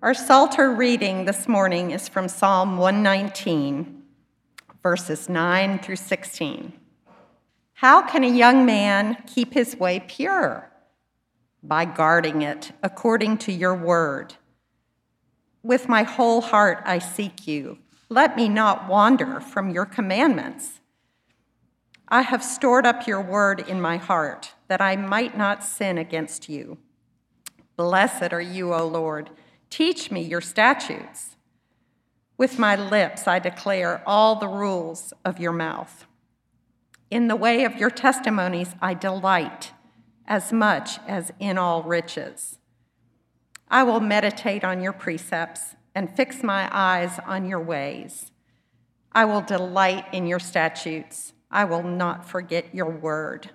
Our Psalter reading this morning is from Psalm 119, verses 9 through 16. How can a young man keep his way pure? By guarding it according to your word. With my whole heart I seek you. Let me not wander from your commandments. I have stored up your word in my heart that I might not sin against you. Blessed are you, O Lord Teach me your statutes. With my lips, I declare all the rules of your mouth. In the way of your testimonies, I delight as much as in all riches. I will meditate on your precepts and fix my eyes on your ways. I will delight in your statutes. I will not forget your word.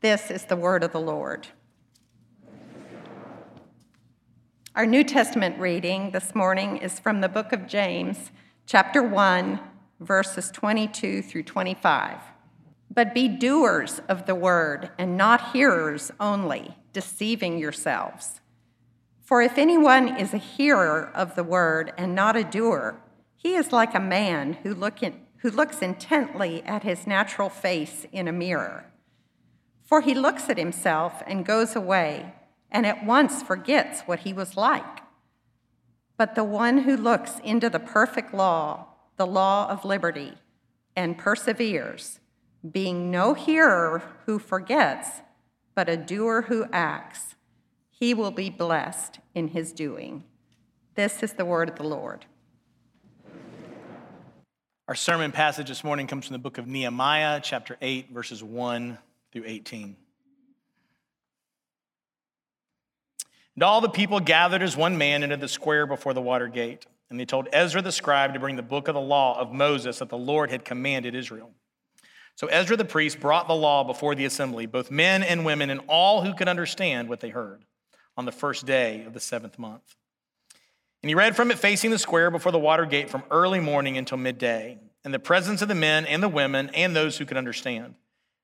This is the word of the Lord. Our New Testament reading this morning is from the book of James, chapter 1, verses 22 through 25. But be doers of the word and not hearers only, deceiving yourselves. For if anyone is a hearer of the word and not a doer, he is like a man who, look in, who looks intently at his natural face in a mirror. For he looks at himself and goes away and at once forgets what he was like. But the one who looks into the perfect law, the law of liberty, and perseveres, being no hearer who forgets, but a doer who acts, he will be blessed in his doing. This is the word of the Lord. Our sermon passage this morning comes from the book of Nehemiah, chapter 8, verses 1 through 18. And all the people gathered as one man into the square before the water gate. And they told Ezra the scribe to bring the book of the law of Moses that the Lord had commanded Israel. So Ezra the priest brought the law before the assembly, both men and women, and all who could understand what they heard, on the first day of the seventh month. And he read from it facing the square before the water gate from early morning until midday, in the presence of the men and the women and those who could understand.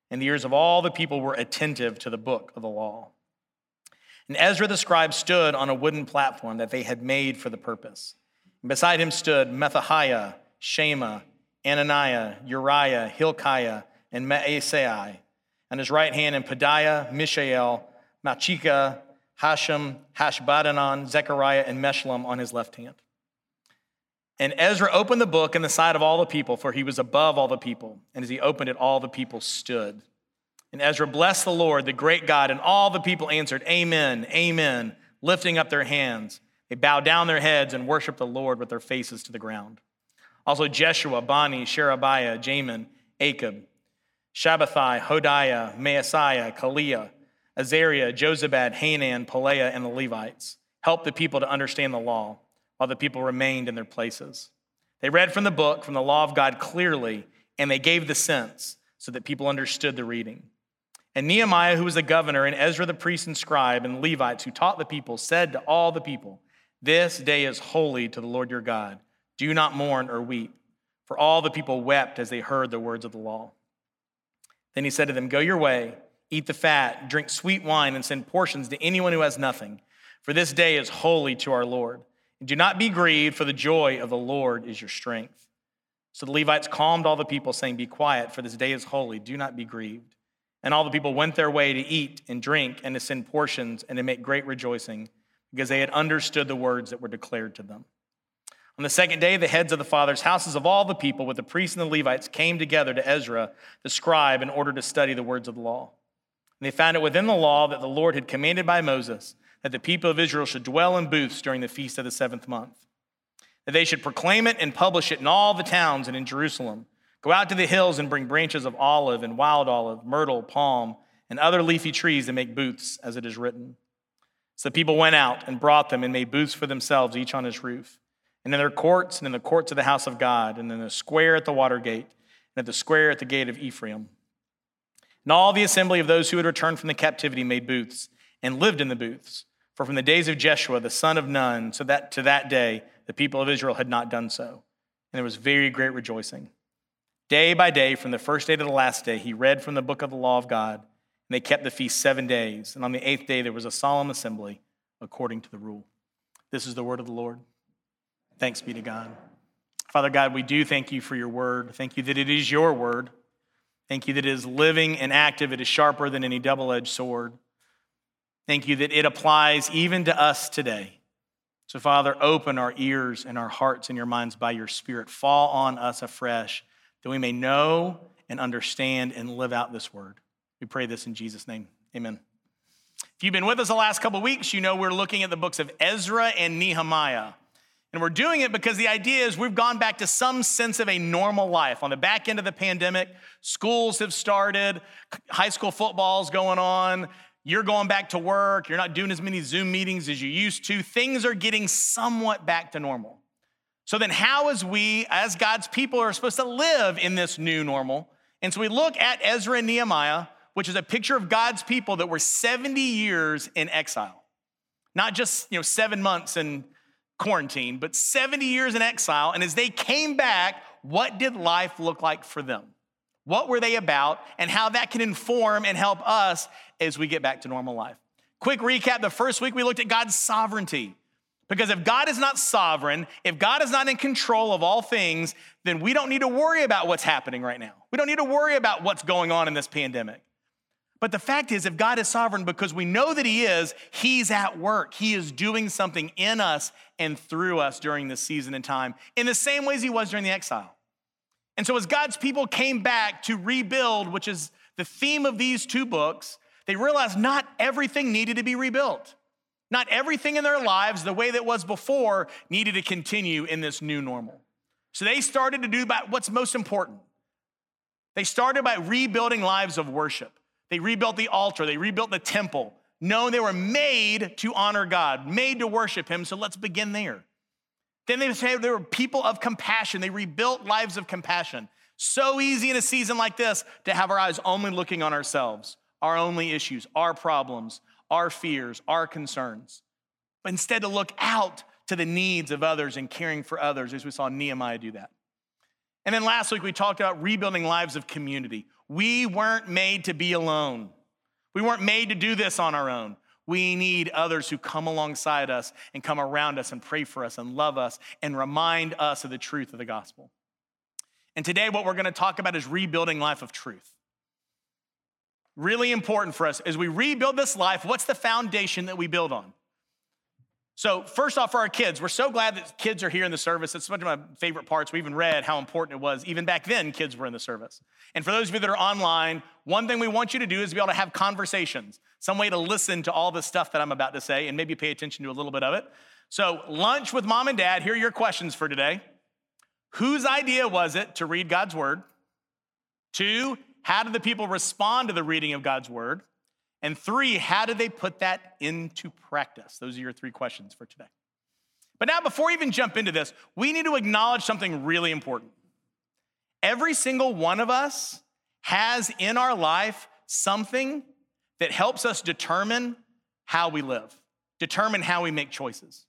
And the ears of all the people were attentive to the book of the law. And Ezra the scribe stood on a wooden platform that they had made for the purpose. And beside him stood Methahiah, Shema, Ananiah, Uriah, Hilkiah, and Maaseiah. On his right hand, and Pedaiah, Mishael, Machika, Hashum, Hashbaddanah, Zechariah, and Meshullam on his left hand. And Ezra opened the book in the sight of all the people, for he was above all the people. And as he opened it, all the people stood. And Ezra blessed the Lord, the great God, and all the people answered, Amen, Amen, lifting up their hands. They bowed down their heads and worshiped the Lord with their faces to the ground. Also Jeshua, Bani, Sherebiah, Jamin, Akkub, Shabbethai, Hodiah, Maaseiah, Kelaiah, Azariah, Jozabad, Hanan, Pelaiah, and the Levites helped the people to understand the law while the people remained in their places. They read from the book, from the law of God clearly, and they gave the sense so that people understood the reading. And Nehemiah, who was the governor, and Ezra the priest and scribe, and Levites who taught the people, said to all the people, This day is holy to the Lord your God. Do not mourn or weep. For all the people wept as they heard the words of the law. Then he said to them, Go your way, eat the fat, drink sweet wine, and send portions to anyone who has nothing. For this day is holy to our Lord. And do not be grieved, for the joy of the Lord is your strength. So the Levites calmed all the people, saying, Be quiet, for this day is holy. Do not be grieved. And all the people went their way to eat and drink and to send portions and to make great rejoicing because they had understood the words that were declared to them. On the second day, the heads of the fathers' houses of all the people, with the priests and the Levites, came together to Ezra, the scribe, in order to study the words of the law. And they found it within the law that the Lord had commanded by Moses that the people of Israel should dwell in booths during the feast of the seventh month, that they should proclaim it and publish it in all the towns and in Jerusalem Go out to the hills and bring branches of olive and wild olive, myrtle, palm, and other leafy trees and make booths, as it is written. So the people went out and brought them and made booths for themselves, each on his roof, and in their courts, and in the courts of the house of God, and in the square at the water gate, and at the square at the gate of Ephraim. And all the assembly of those who had returned from the captivity made booths and lived in the booths. For from the days of Jeshua, the son of Nun, so that to that day the people of Israel had not done so. And there was very great rejoicing. Day by day, from the first day to the last day, he read from the book of the law of God, and they kept the feast seven days. And on the eighth day, there was a solemn assembly according to the rule. This is the word of the Lord. Thanks be to God. Father God, we do thank you for your word. Thank you that it is your word. Thank you that it is living and active. It is sharper than any double edged sword. Thank you that it applies even to us today. So, Father, open our ears and our hearts and your minds by your Spirit. Fall on us afresh that we may know and understand and live out this word. We pray this in Jesus' name. Amen. If you've been with us the last couple weeks, you know we're looking at the books of Ezra and Nehemiah. And we're doing it because the idea is we've gone back to some sense of a normal life. On the back end of the pandemic, schools have started, high school football's going on, you're going back to work, you're not doing as many Zoom meetings as you used to. Things are getting somewhat back to normal. So then, how is we, as God's people, are supposed to live in this new normal? And so we look at Ezra and Nehemiah, which is a picture of God's people that were 70 years in exile. Not just, you know, seven months in quarantine, but 70 years in exile. And as they came back, what did life look like for them? What were they about? And how that can inform and help us as we get back to normal life. Quick recap the first week we looked at God's sovereignty. Because if God is not sovereign, if God is not in control of all things, then we don't need to worry about what's happening right now. We don't need to worry about what's going on in this pandemic. But the fact is, if God is sovereign, because we know that He is, He's at work. He is doing something in us and through us during this season and time in the same ways He was during the exile. And so, as God's people came back to rebuild, which is the theme of these two books, they realized not everything needed to be rebuilt. Not everything in their lives, the way that was before, needed to continue in this new normal. So they started to do about what's most important. They started by rebuilding lives of worship. They rebuilt the altar, they rebuilt the temple, knowing they were made to honor God, made to worship Him. So let's begin there. Then they say they were people of compassion. They rebuilt lives of compassion. So easy in a season like this to have our eyes only looking on ourselves our only issues, our problems, our fears, our concerns, but instead to look out to the needs of others and caring for others, as we saw Nehemiah do that. And then last week, we talked about rebuilding lives of community. We weren't made to be alone. We weren't made to do this on our own. We need others who come alongside us and come around us and pray for us and love us and remind us of the truth of the gospel. And today, what we're going to talk about is rebuilding life of truth. Really important for us as we rebuild this life, what's the foundation that we build on? So, first off, for our kids, we're so glad that kids are here in the service. It's one of my favorite parts. We even read how important it was. Even back then, kids were in the service. And for those of you that are online, one thing we want you to do is be able to have conversations, some way to listen to all the stuff that I'm about to say and maybe pay attention to a little bit of it. So, lunch with mom and dad, here are your questions for today. Whose idea was it to read God's word? Two, how did the people respond to the reading of God's word? And three, how did they put that into practice? Those are your three questions for today. But now, before we even jump into this, we need to acknowledge something really important. Every single one of us has in our life something that helps us determine how we live, determine how we make choices.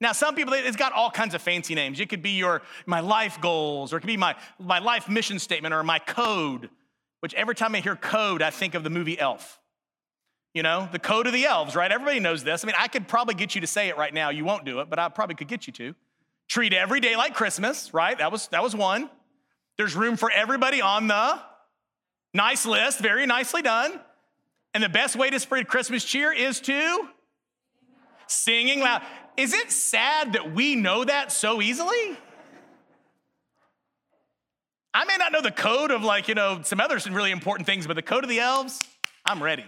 Now, some people, it's got all kinds of fancy names. It could be your my life goals, or it could be my, my life mission statement, or my code, which every time I hear code, I think of the movie Elf. You know, the code of the elves, right? Everybody knows this. I mean, I could probably get you to say it right now. You won't do it, but I probably could get you to. Treat every day like Christmas, right? That was that was one. There's room for everybody on the nice list, very nicely done. And the best way to spread Christmas cheer is to singing loud. Is it sad that we know that so easily? I may not know the code of like, you know, some other really important things, but the code of the elves, I'm ready.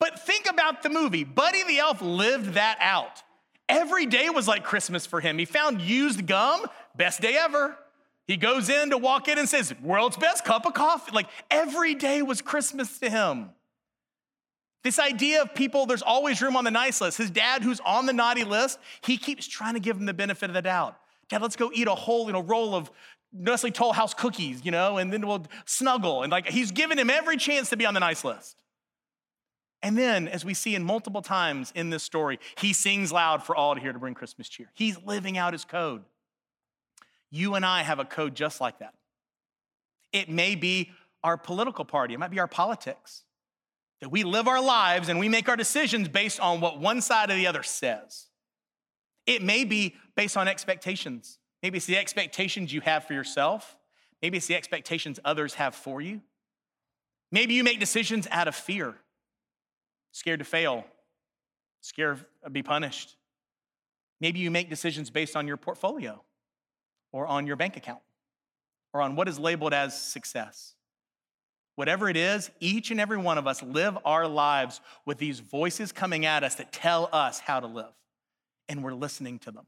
But think about the movie. Buddy the Elf lived that out. Every day was like Christmas for him. He found used gum, best day ever. He goes in to walk in and says, World's best cup of coffee. Like every day was Christmas to him. This idea of people, there's always room on the nice list. His dad, who's on the naughty list, he keeps trying to give him the benefit of the doubt. Dad, let's go eat a whole, you know, roll of Nestle Toll House cookies, you know, and then we'll snuggle. And like he's given him every chance to be on the nice list. And then, as we see in multiple times in this story, he sings loud for all to hear to bring Christmas cheer. He's living out his code. You and I have a code just like that. It may be our political party, it might be our politics. That we live our lives and we make our decisions based on what one side or the other says. It may be based on expectations. Maybe it's the expectations you have for yourself. Maybe it's the expectations others have for you. Maybe you make decisions out of fear, scared to fail, scared to be punished. Maybe you make decisions based on your portfolio or on your bank account or on what is labeled as success. Whatever it is, each and every one of us live our lives with these voices coming at us that tell us how to live, and we're listening to them.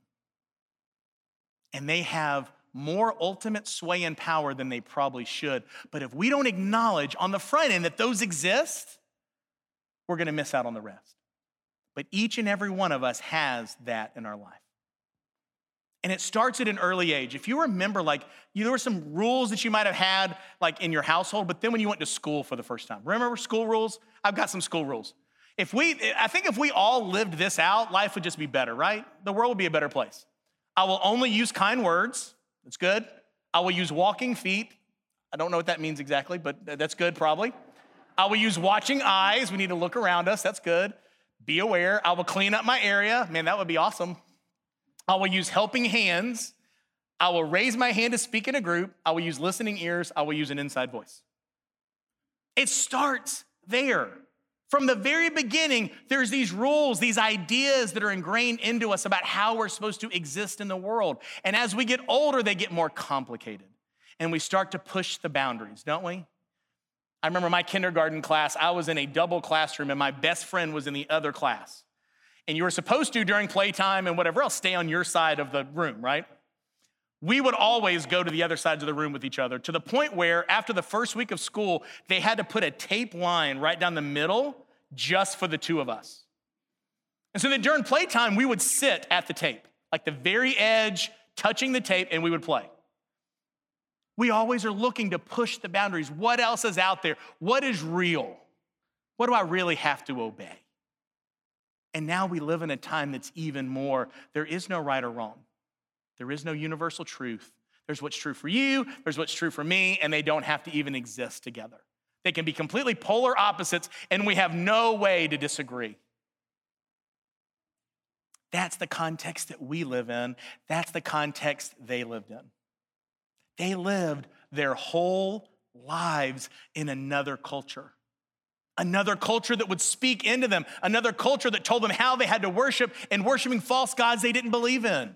And they have more ultimate sway and power than they probably should. But if we don't acknowledge on the front end that those exist, we're gonna miss out on the rest. But each and every one of us has that in our life. And it starts at an early age. If you remember, like, you, there were some rules that you might have had, like, in your household, but then when you went to school for the first time, remember school rules? I've got some school rules. If we, I think if we all lived this out, life would just be better, right? The world would be a better place. I will only use kind words. That's good. I will use walking feet. I don't know what that means exactly, but that's good probably. I will use watching eyes. We need to look around us. That's good. Be aware. I will clean up my area. Man, that would be awesome. I will use helping hands. I will raise my hand to speak in a group. I will use listening ears. I will use an inside voice. It starts there. From the very beginning, there's these rules, these ideas that are ingrained into us about how we're supposed to exist in the world. And as we get older, they get more complicated. And we start to push the boundaries, don't we? I remember my kindergarten class, I was in a double classroom, and my best friend was in the other class and you were supposed to during playtime and whatever else stay on your side of the room, right? We would always go to the other sides of the room with each other to the point where after the first week of school, they had to put a tape line right down the middle just for the two of us. And so then during playtime, we would sit at the tape, like the very edge, touching the tape, and we would play. We always are looking to push the boundaries. What else is out there? What is real? What do I really have to obey? And now we live in a time that's even more there is no right or wrong, there is no universal truth. There's what's true for you, there's what's true for me, and they don't have to even exist together. They can be completely polar opposites, and we have no way to disagree. That's the context that we live in. That's the context they lived in. They lived their whole lives in another culture another culture that would speak into them, another culture that told them how they had to worship and worshiping false gods they didn't believe in.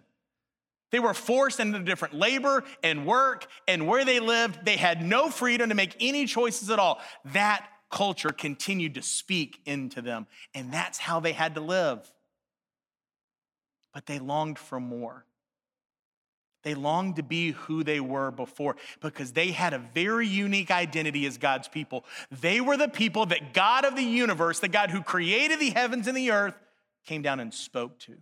They were forced into different labor and work, and where they lived, they had no freedom to make any choices at all. That culture continued to speak into them, and that's how they had to live. But they longed for more. They longed to be who they were before because they had a very unique identity as God's people. They were the people that God of the universe, the God who created the heavens and the earth, came down and spoke to,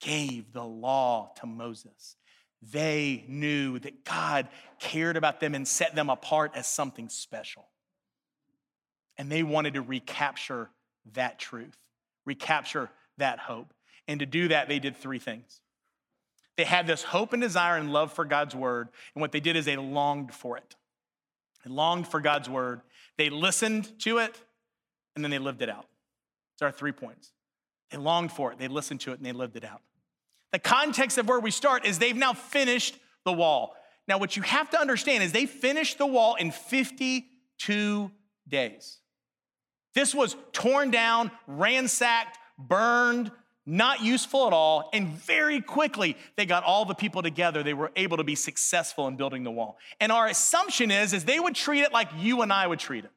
gave the law to Moses. They knew that God cared about them and set them apart as something special. And they wanted to recapture that truth, recapture that hope. And to do that, they did three things. They had this hope and desire and love for God's word. And what they did is they longed for it. They longed for God's word. They listened to it, and then they lived it out. It's our three points. They longed for it, they listened to it, and they lived it out. The context of where we start is they've now finished the wall. Now, what you have to understand is they finished the wall in 52 days. This was torn down, ransacked, burned, not useful at all, and very quickly they got all the people together. They were able to be successful in building the wall. And our assumption is, is they would treat it like you and I would treat it.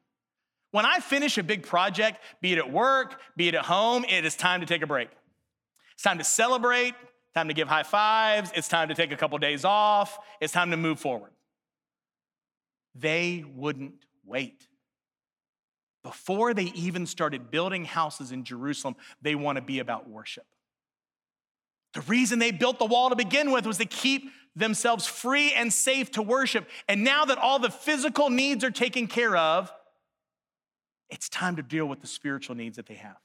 When I finish a big project, be it at work, be it at home, it is time to take a break. It's time to celebrate, time to give high fives, it's time to take a couple days off, it's time to move forward. They wouldn't wait. Before they even started building houses in Jerusalem, they want to be about worship. The reason they built the wall to begin with was to keep themselves free and safe to worship. And now that all the physical needs are taken care of, it's time to deal with the spiritual needs that they have.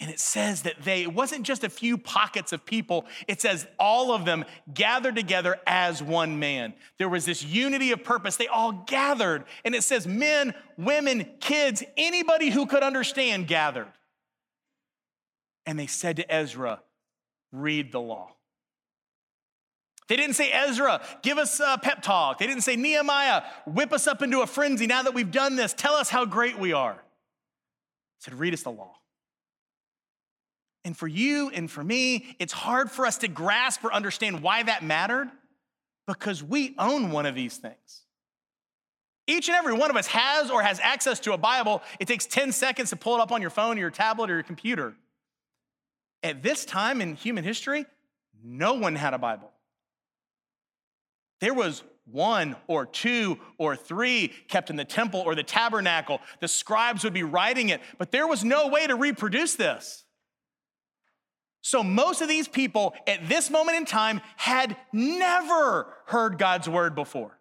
And it says that they, it wasn't just a few pockets of people, it says all of them gathered together as one man. There was this unity of purpose. They all gathered. And it says men, women, kids, anybody who could understand gathered. And they said to Ezra, read the law. They didn't say, Ezra, give us a pep talk. They didn't say, Nehemiah, whip us up into a frenzy now that we've done this. Tell us how great we are. They said, read us the law. And for you and for me, it's hard for us to grasp or understand why that mattered because we own one of these things. Each and every one of us has or has access to a Bible. It takes 10 seconds to pull it up on your phone or your tablet or your computer. At this time in human history, no one had a Bible. There was one or two or three kept in the temple or the tabernacle. The scribes would be writing it, but there was no way to reproduce this. So, most of these people at this moment in time had never heard God's word before.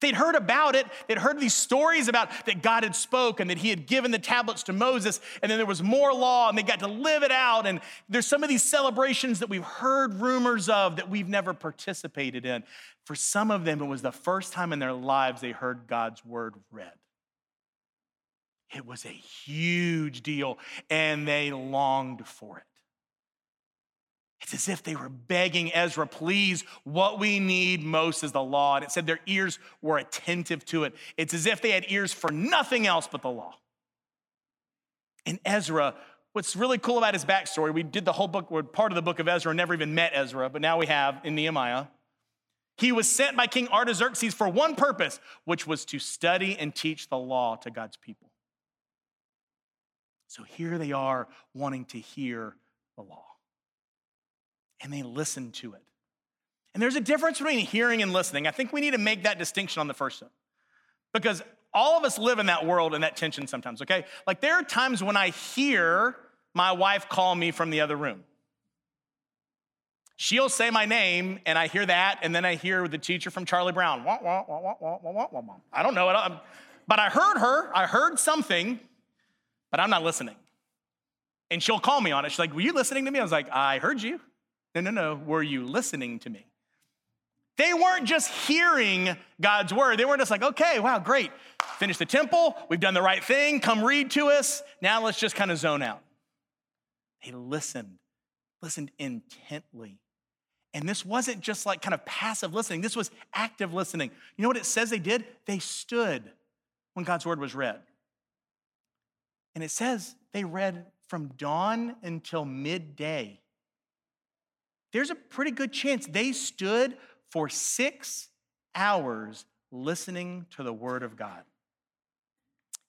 They'd heard about it. They'd heard these stories about that God had spoken, and that he had given the tablets to Moses, and then there was more law, and they got to live it out. And there's some of these celebrations that we've heard rumors of that we've never participated in. For some of them, it was the first time in their lives they heard God's word read. It was a huge deal, and they longed for it. It's as if they were begging Ezra, please, what we need most is the law. And it said their ears were attentive to it. It's as if they had ears for nothing else but the law. And Ezra, what's really cool about his backstory, we did the whole book, part of the book of Ezra, never even met Ezra, but now we have in Nehemiah. He was sent by King Artaxerxes for one purpose, which was to study and teach the law to God's people. So here they are wanting to hear the law and they listened to it. And there's a difference between hearing and listening. I think we need to make that distinction on the first one because all of us live in that world and that tension sometimes, okay? Like there are times when I hear my wife call me from the other room. She'll say my name, and I hear that, and then I hear the teacher from Charlie Brown. Wah, wah, wah, I don't know it, but I heard her. I heard something, but I'm not listening. And she'll call me on it. She's like, Were you listening to me? I was like, I heard you. No, no, no. Were you listening to me? They weren't just hearing God's word. They weren't just like, okay, wow, great. Finish the temple. We've done the right thing. Come read to us. Now let's just kind of zone out. They listened, listened intently. And this wasn't just like kind of passive listening, this was active listening. You know what it says they did? They stood when God's word was read. And it says they read from dawn until midday there's a pretty good chance they stood for six hours listening to the Word of God.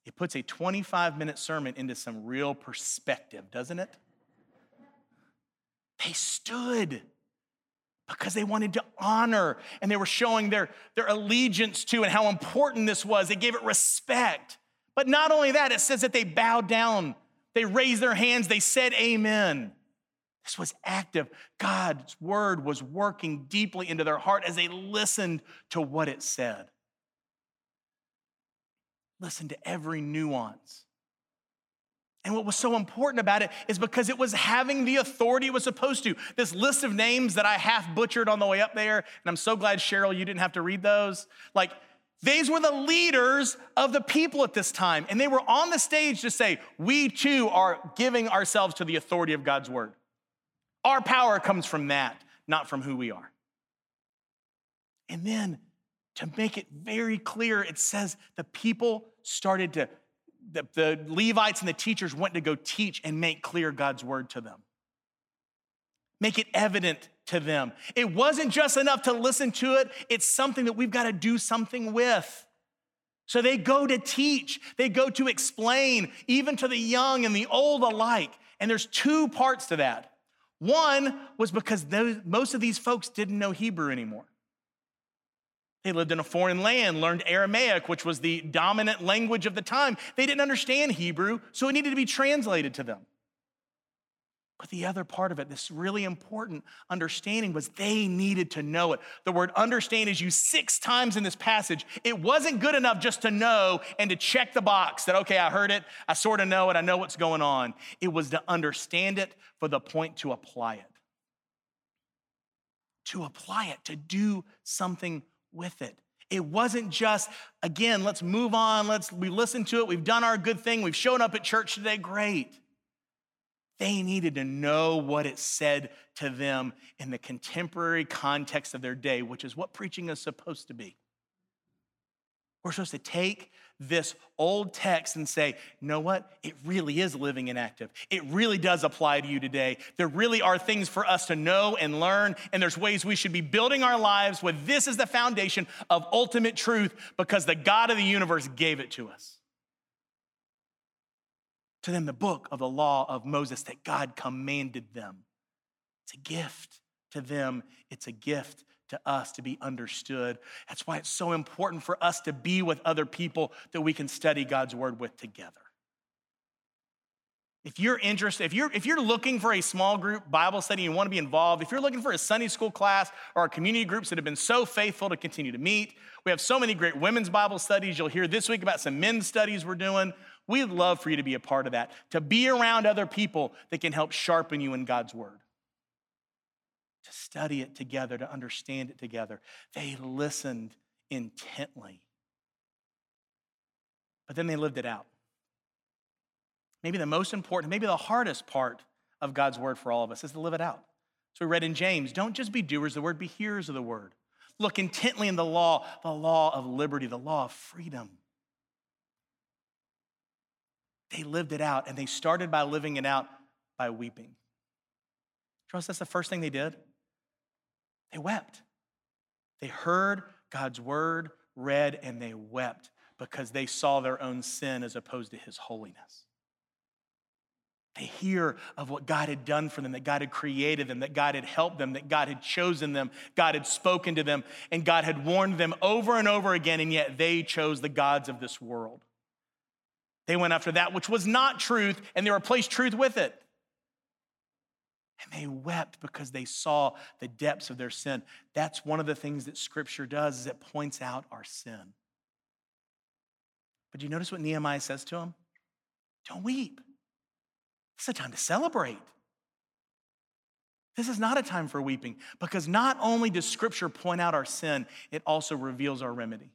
It puts a 25 minute sermon into some real perspective, doesn't it? They stood because they wanted to honor and they were showing their, their allegiance to and how important this was. They gave it respect. But not only that, it says that they bowed down, they raised their hands, they said amen. This was active. God's word was working deeply into their heart as they listened to what it said. Listen to every nuance. And what was so important about it is because it was having the authority it was supposed to. This list of names that I half butchered on the way up there, and I'm so glad, Cheryl, you didn't have to read those. Like, these were the leaders of the people at this time, and they were on the stage to say, We too are giving ourselves to the authority of God's word. Our power comes from that, not from who we are. And then to make it very clear, it says the people started to, the, the, Levites and the teachers went to go teach and make clear God's word to them. Make it evident to them. It wasn't just enough to listen to it, it's something that we've got to do something with. So they go to teach, they go to explain, even to the young and the old alike. And there's two parts to that. One was because those, most of these folks didn't know Hebrew anymore. They lived in a foreign land, learned Aramaic, which was the dominant language of the time. They didn't understand Hebrew, so it needed to be translated to them. But the other part of it, this really important understanding, was they needed to know it. The word understand is used six times in this passage. It wasn't good enough just to know and to check the box that, okay, I heard it, I sort of know it, I know what's going on. It was to understand it for the point to apply it. To apply it, to do something with it. It wasn't just, again, let's move on, let's we listen to it, we've done our good thing, we've shown up at church today, great. They needed to know what it said to them in the contemporary context of their day, which is what preaching is supposed to be. We're supposed to take this old text and say, you know what? It really is living and active. It really does apply to you today. There really are things for us to know and learn, and there's ways we should be building our lives with this as the foundation of ultimate truth because the God of the universe gave it to us. To them, the book of the law of Moses that God commanded them. It's a gift. To them, it's a gift to us to be understood. That's why it's so important for us to be with other people that we can study God's word with together. If you're interested, if you're, if you're looking for a small group Bible study and you want to be involved, if you're looking for a Sunday school class or our community groups that have been so faithful to continue to meet, we have so many great women's Bible studies. You'll hear this week about some men's studies we're doing. We'd love for you to be a part of that, to be around other people that can help sharpen you in God's word to study it together, to understand it together. They listened intently. But then they lived it out. Maybe the most important, maybe the hardest part of God's word for all of us is to live it out. So we read in James don't just be doers of the word, be hearers of the word. Look intently in the law, the law of liberty, the law of freedom. They lived it out, and they started by living it out by weeping. Trust that's the first thing they did? They wept. They heard God's word read and they wept because they saw their own sin as opposed to his holiness. They hear of what God had done for them, that God had created them, that God had helped them, that God had chosen them, God had spoken to them, and God had warned them over and over again, and yet they chose the gods of this world. They went after that which was not truth, and they replaced truth with it. And they wept because they saw the depths of their sin. That's one of the things that scripture does is it points out our sin. But do you notice what Nehemiah says to them? Don't weep. It's a time to celebrate. This is not a time for weeping because not only does scripture point out our sin, it also reveals our remedy.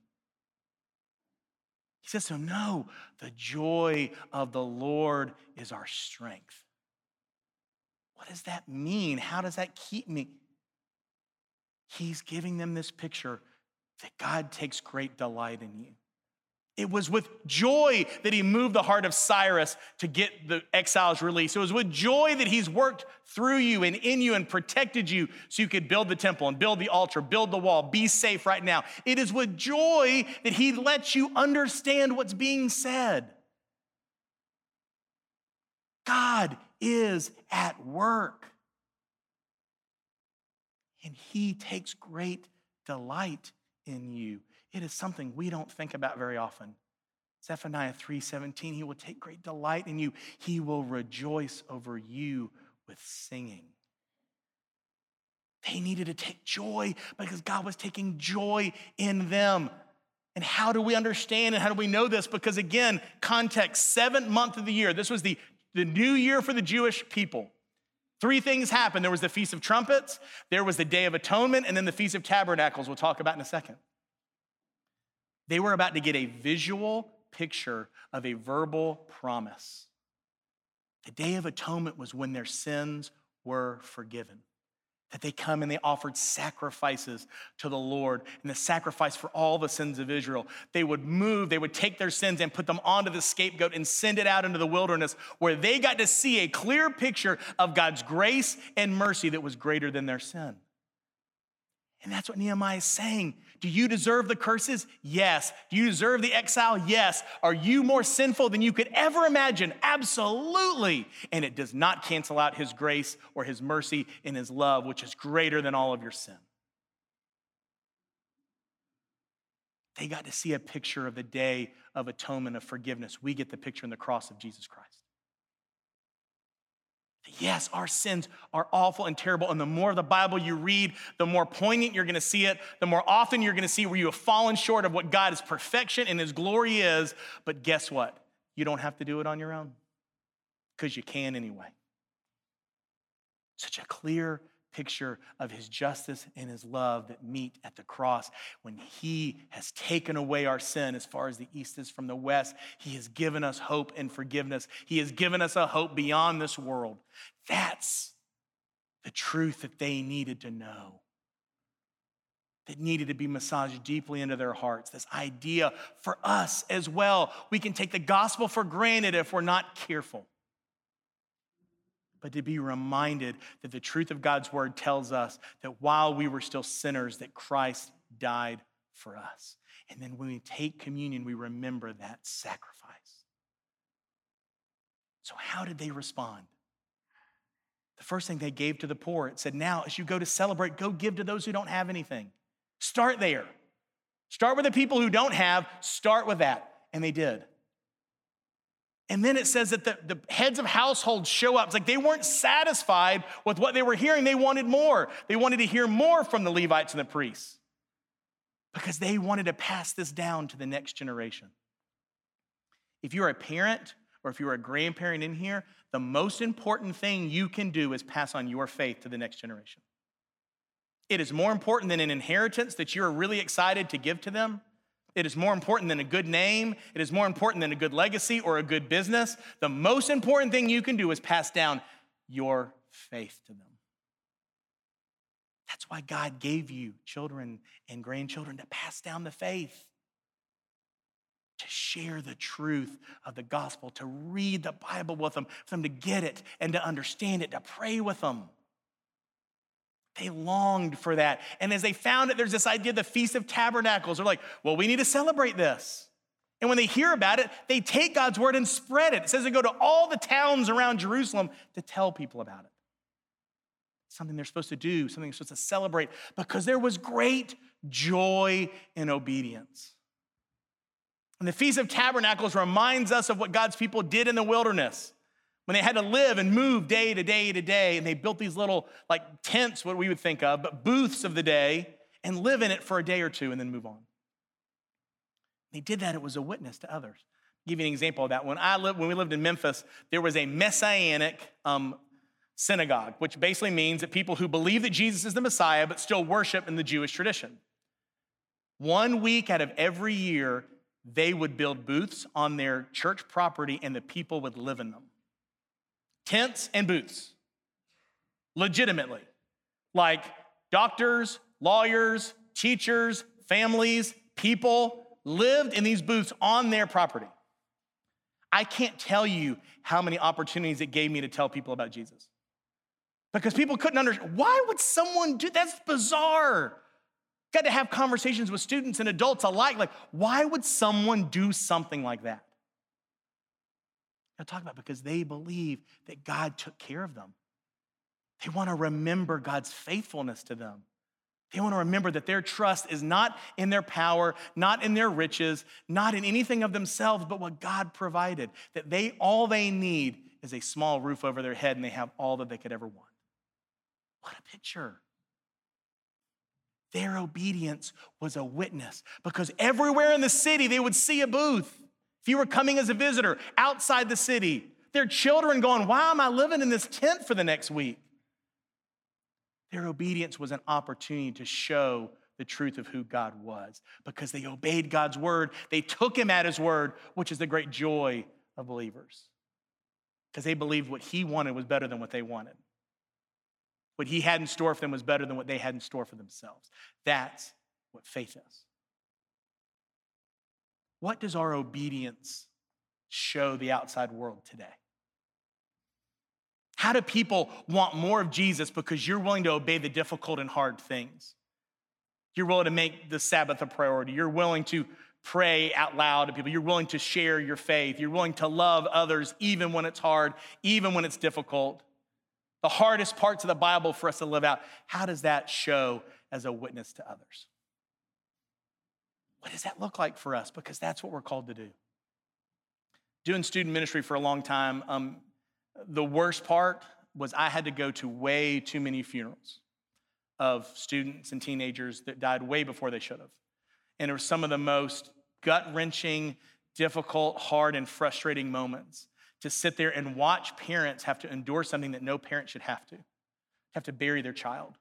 He says them, No, the joy of the Lord is our strength. What does that mean? How does that keep me? He's giving them this picture that God takes great delight in you. It was with joy that he moved the heart of Cyrus to get the exiles released. It was with joy that he's worked through you and in you and protected you so you could build the temple and build the altar, build the wall, be safe right now. It is with joy that he lets you understand what's being said. God is at work. And he takes great delight in you. It is something we don't think about very often. Zephaniah 3:17 he will take great delight in you. He will rejoice over you with singing. They needed to take joy because God was taking joy in them. And how do we understand and how do we know this? Because again, context, seventh month of the year. This was the the new year for the Jewish people. Three things happened there was the Feast of Trumpets, there was the Day of Atonement, and then the Feast of Tabernacles, we'll talk about in a second. They were about to get a visual picture of a verbal promise. The Day of Atonement was when their sins were forgiven that they come and they offered sacrifices to the Lord and the sacrifice for all the sins of Israel. They would move, they would take their sins and put them onto the scapegoat and send it out into the wilderness where they got to see a clear picture of God's grace and mercy that was greater than their sin. And that's what Nehemiah is saying. Do you deserve the curses? Yes. Do you deserve the exile? Yes. Are you more sinful than you could ever imagine? Absolutely. And it does not cancel out his grace or his mercy and his love, which is greater than all of your sin. They got to see a picture of the day of atonement, of forgiveness. We get the picture in the cross of Jesus Christ. Yes, our sins are awful and terrible. And the more of the Bible you read, the more poignant you're going to see it, the more often you're going to see where you have fallen short of what God's perfection and His glory is. But guess what? You don't have to do it on your own because you can anyway. Such a clear picture of his justice and his love that meet at the cross. When he has taken away our sin as far as the east is from the west, he has given us hope and forgiveness. He has given us a hope beyond this world. That's the truth that they needed to know. That needed to be massaged deeply into their hearts. This idea for us as well. We can take the gospel for granted if we're not careful but to be reminded that the truth of God's word tells us that while we were still sinners, that Christ died for us. And then when we take communion, we remember that sacrifice. So, how did they respond? The first thing they gave to the poor, it said, Now, as you go to celebrate, go give to those who don't have anything. Start there. Start with the people who don't have, start with that. And they did. And then it says that the, the heads of households show up. It's like they weren't satisfied with what they were hearing. They wanted more. They wanted to hear more from the Levites and the priests because they wanted to pass this down to the next generation. If you're a parent or if you're a grandparent in here, the most important thing you can do is pass on your faith to the next generation. It is more important than an inheritance that you're really excited to give to them. It is more important than a good name. It is more important than a good legacy or a good business. The most important thing you can do is pass down your faith to them. That's why God gave you children and grandchildren to pass down the faith, to share the truth of the gospel, to read the Bible with them, for them to get it and to understand it, to pray with them. They longed for that. And as they found it, there's this idea of the Feast of Tabernacles. They're like, well, we need to celebrate this. And when they hear about it, they take God's word and spread it. It says they go to all the towns around Jerusalem to tell people about it. Something they're supposed to do, something they're supposed to celebrate, because there was great joy in obedience. And the Feast of Tabernacles reminds us of what God's people did in the wilderness when they had to live and move day to day to day, and they built these little like tents, what we would think of, but booths of the day, and live in it for a day or two and then move on. They did that, it was a witness to others. I'll give you an example of that. When I lived, when we lived in Memphis, there was a messianic um, synagogue, which basically means that people who believe that Jesus is the Messiah but still worship in the Jewish tradition. One week out of every year, they would build booths on their church property and the people would live in them tents and booths, legitimately. Like doctors, lawyers, teachers, families, people lived in these booths on their property. I can't tell you how many opportunities it gave me to tell people about Jesus. Because people couldn't understand why would someone do that's bizarre. Got to have conversations with students and adults alike. Like, why would someone do something like that? I talk about because they believe that God took care of them. They want to remember God's faithfulness to them. They want to remember that their trust is not in their power, not in their riches, not in anything of themselves, but what God provided. That they all they need is a small roof over their head and they have all that they could ever want. What a picture. Their obedience was a witness because everywhere in the city they would see a booth. If you were coming as a visitor outside the city, their children going, Why am I living in this tent for the next week? Their obedience was an opportunity to show the truth of who God was because they obeyed God's word. They took him at his word, which is the great joy of believers because they believed what he wanted was better than what they wanted. What he had in store for them was better than what they had in store for themselves. That's what faith is. What does our obedience show the outside world today? How do people want more of Jesus because you're willing to obey the difficult and hard things? You're willing to make the Sabbath a priority. You're willing to pray out loud to people. You're willing to share your faith. You're willing to love others even when it's hard, even when it's difficult. The hardest parts of the Bible for us to live out. How does that show as a witness to others? What does that look like for us? Because that's what we're called to do. Doing student ministry for a long time, um, the worst part was I had to go to way too many funerals of students and teenagers that died way before they should have. And it was some of the most gut wrenching, difficult, hard, and frustrating moments to sit there and watch parents have to endure something that no parent should have to. have to bury their child.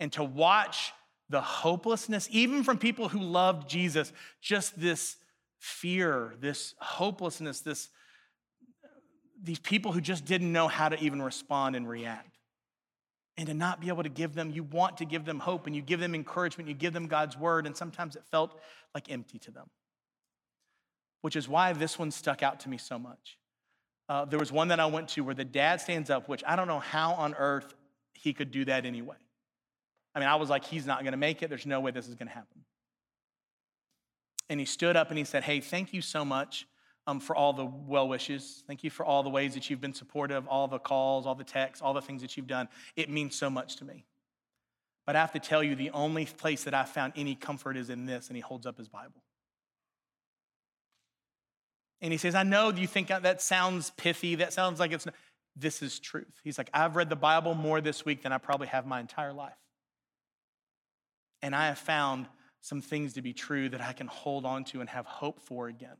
And to watch the hopelessness, even from people who loved Jesus, just this fear, this hopelessness, this these people who just didn't know how to even respond and react. And to not be able to give them, you want to give them hope and you give them encouragement, you give them God's word, and sometimes it felt like empty to them. Which is why this one stuck out to me so much. Uh, there was one that I went to where the dad stands up, which I don't know how on earth he could do that anyway. I mean, I was like, he's not going to make it. There's no way this is going to happen. And he stood up and he said, Hey, thank you so much um, for all the well wishes. Thank you for all the ways that you've been supportive, all the calls, all the texts, all the things that you've done. It means so much to me. But I have to tell you, the only place that I found any comfort is in this. And he holds up his Bible. And he says, I know you think that sounds pithy, that sounds like it's, not. this is truth. He's like, I've read the Bible more this week than I probably have my entire life. And I have found some things to be true that I can hold on to and have hope for again.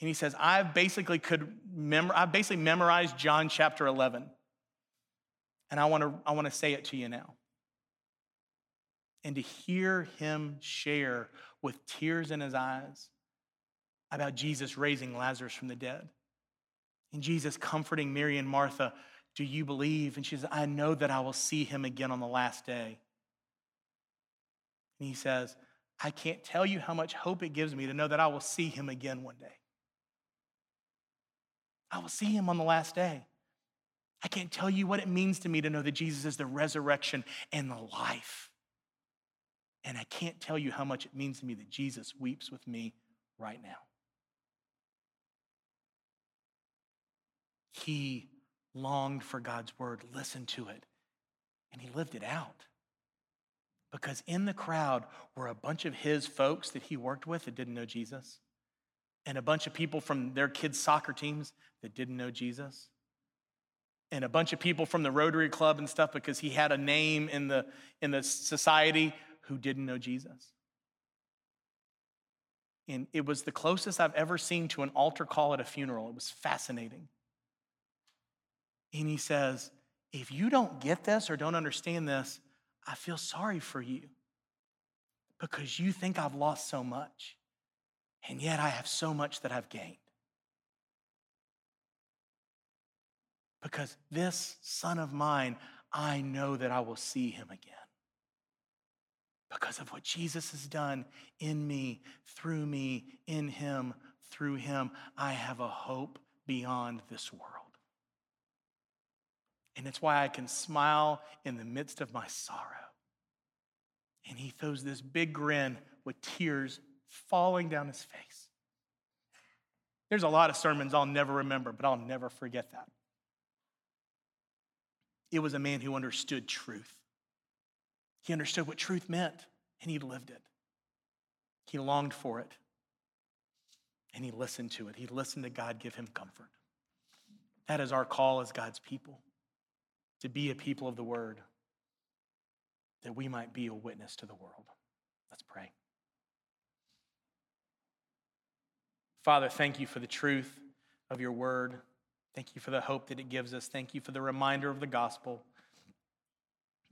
And he says, I basically could mem- I basically memorized John chapter 11. And I want to I want to say it to you now. And to hear him share with tears in his eyes about Jesus raising Lazarus from the dead. And Jesus comforting Mary and Martha, Do you believe? And she says, I know that I will see him again on the last day. And he says, I can't tell you how much hope it gives me to know that I will see him again one day. I will see him on the last day. I can't tell you what it means to me to know that Jesus is the resurrection and the life. And I can't tell you how much it means to me that Jesus weeps with me right now. He longed for God's word, listened to it, and he lived it out. Because in the crowd were a bunch of his folks that he worked with that didn't know Jesus, and a bunch of people from their kids' soccer teams that didn't know Jesus, and a bunch of people from the Rotary Club and stuff because he had a name in the, in the society who didn't know Jesus. And it was the closest I've ever seen to an altar call at a funeral. It was fascinating. And he says, If you don't get this or don't understand this, I feel sorry for you because you think I've lost so much, and yet I have so much that I've gained. Because this son of mine, I know that I will see him again. Because of what Jesus has done in me, through me, in him, through him, I have a hope beyond this world. And it's why I can smile in the midst of my sorrow. And he throws this big grin with tears falling down his face. There's a lot of sermons I'll never remember, but I'll never forget that. It was a man who understood truth. He understood what truth meant, and he lived it. He longed for it, and he listened to it. He listened to God give him comfort. That is our call as God's people to be a people of the word, that we might be a witness to the world. Let's pray. Father, thank you for the truth of your word. Thank you for the hope that it gives us. Thank you for the reminder of the gospel.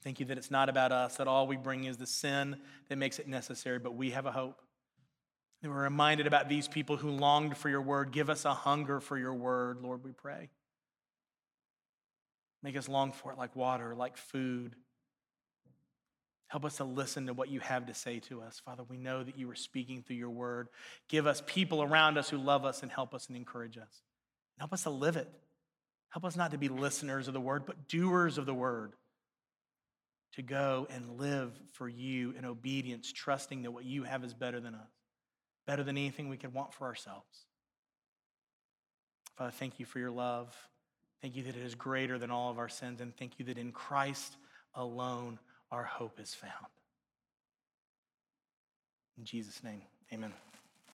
Thank you that it's not about us, that all we bring is the sin that makes it necessary, but we have a hope. That we're reminded about these people who longed for your word. Give us a hunger for your word, Lord, we pray. Make us long for it like water, like food. Help us to listen to what you have to say to us. Father, we know that you are speaking through your word. Give us people around us who love us and help us and encourage us. Help us to live it. Help us not to be listeners of the word, but doers of the word. To go and live for you in obedience, trusting that what you have is better than us, better than anything we could want for ourselves. Father, thank you for your love. Thank you that it is greater than all of our sins. And thank you that in Christ alone our hope is found. In Jesus' name, amen.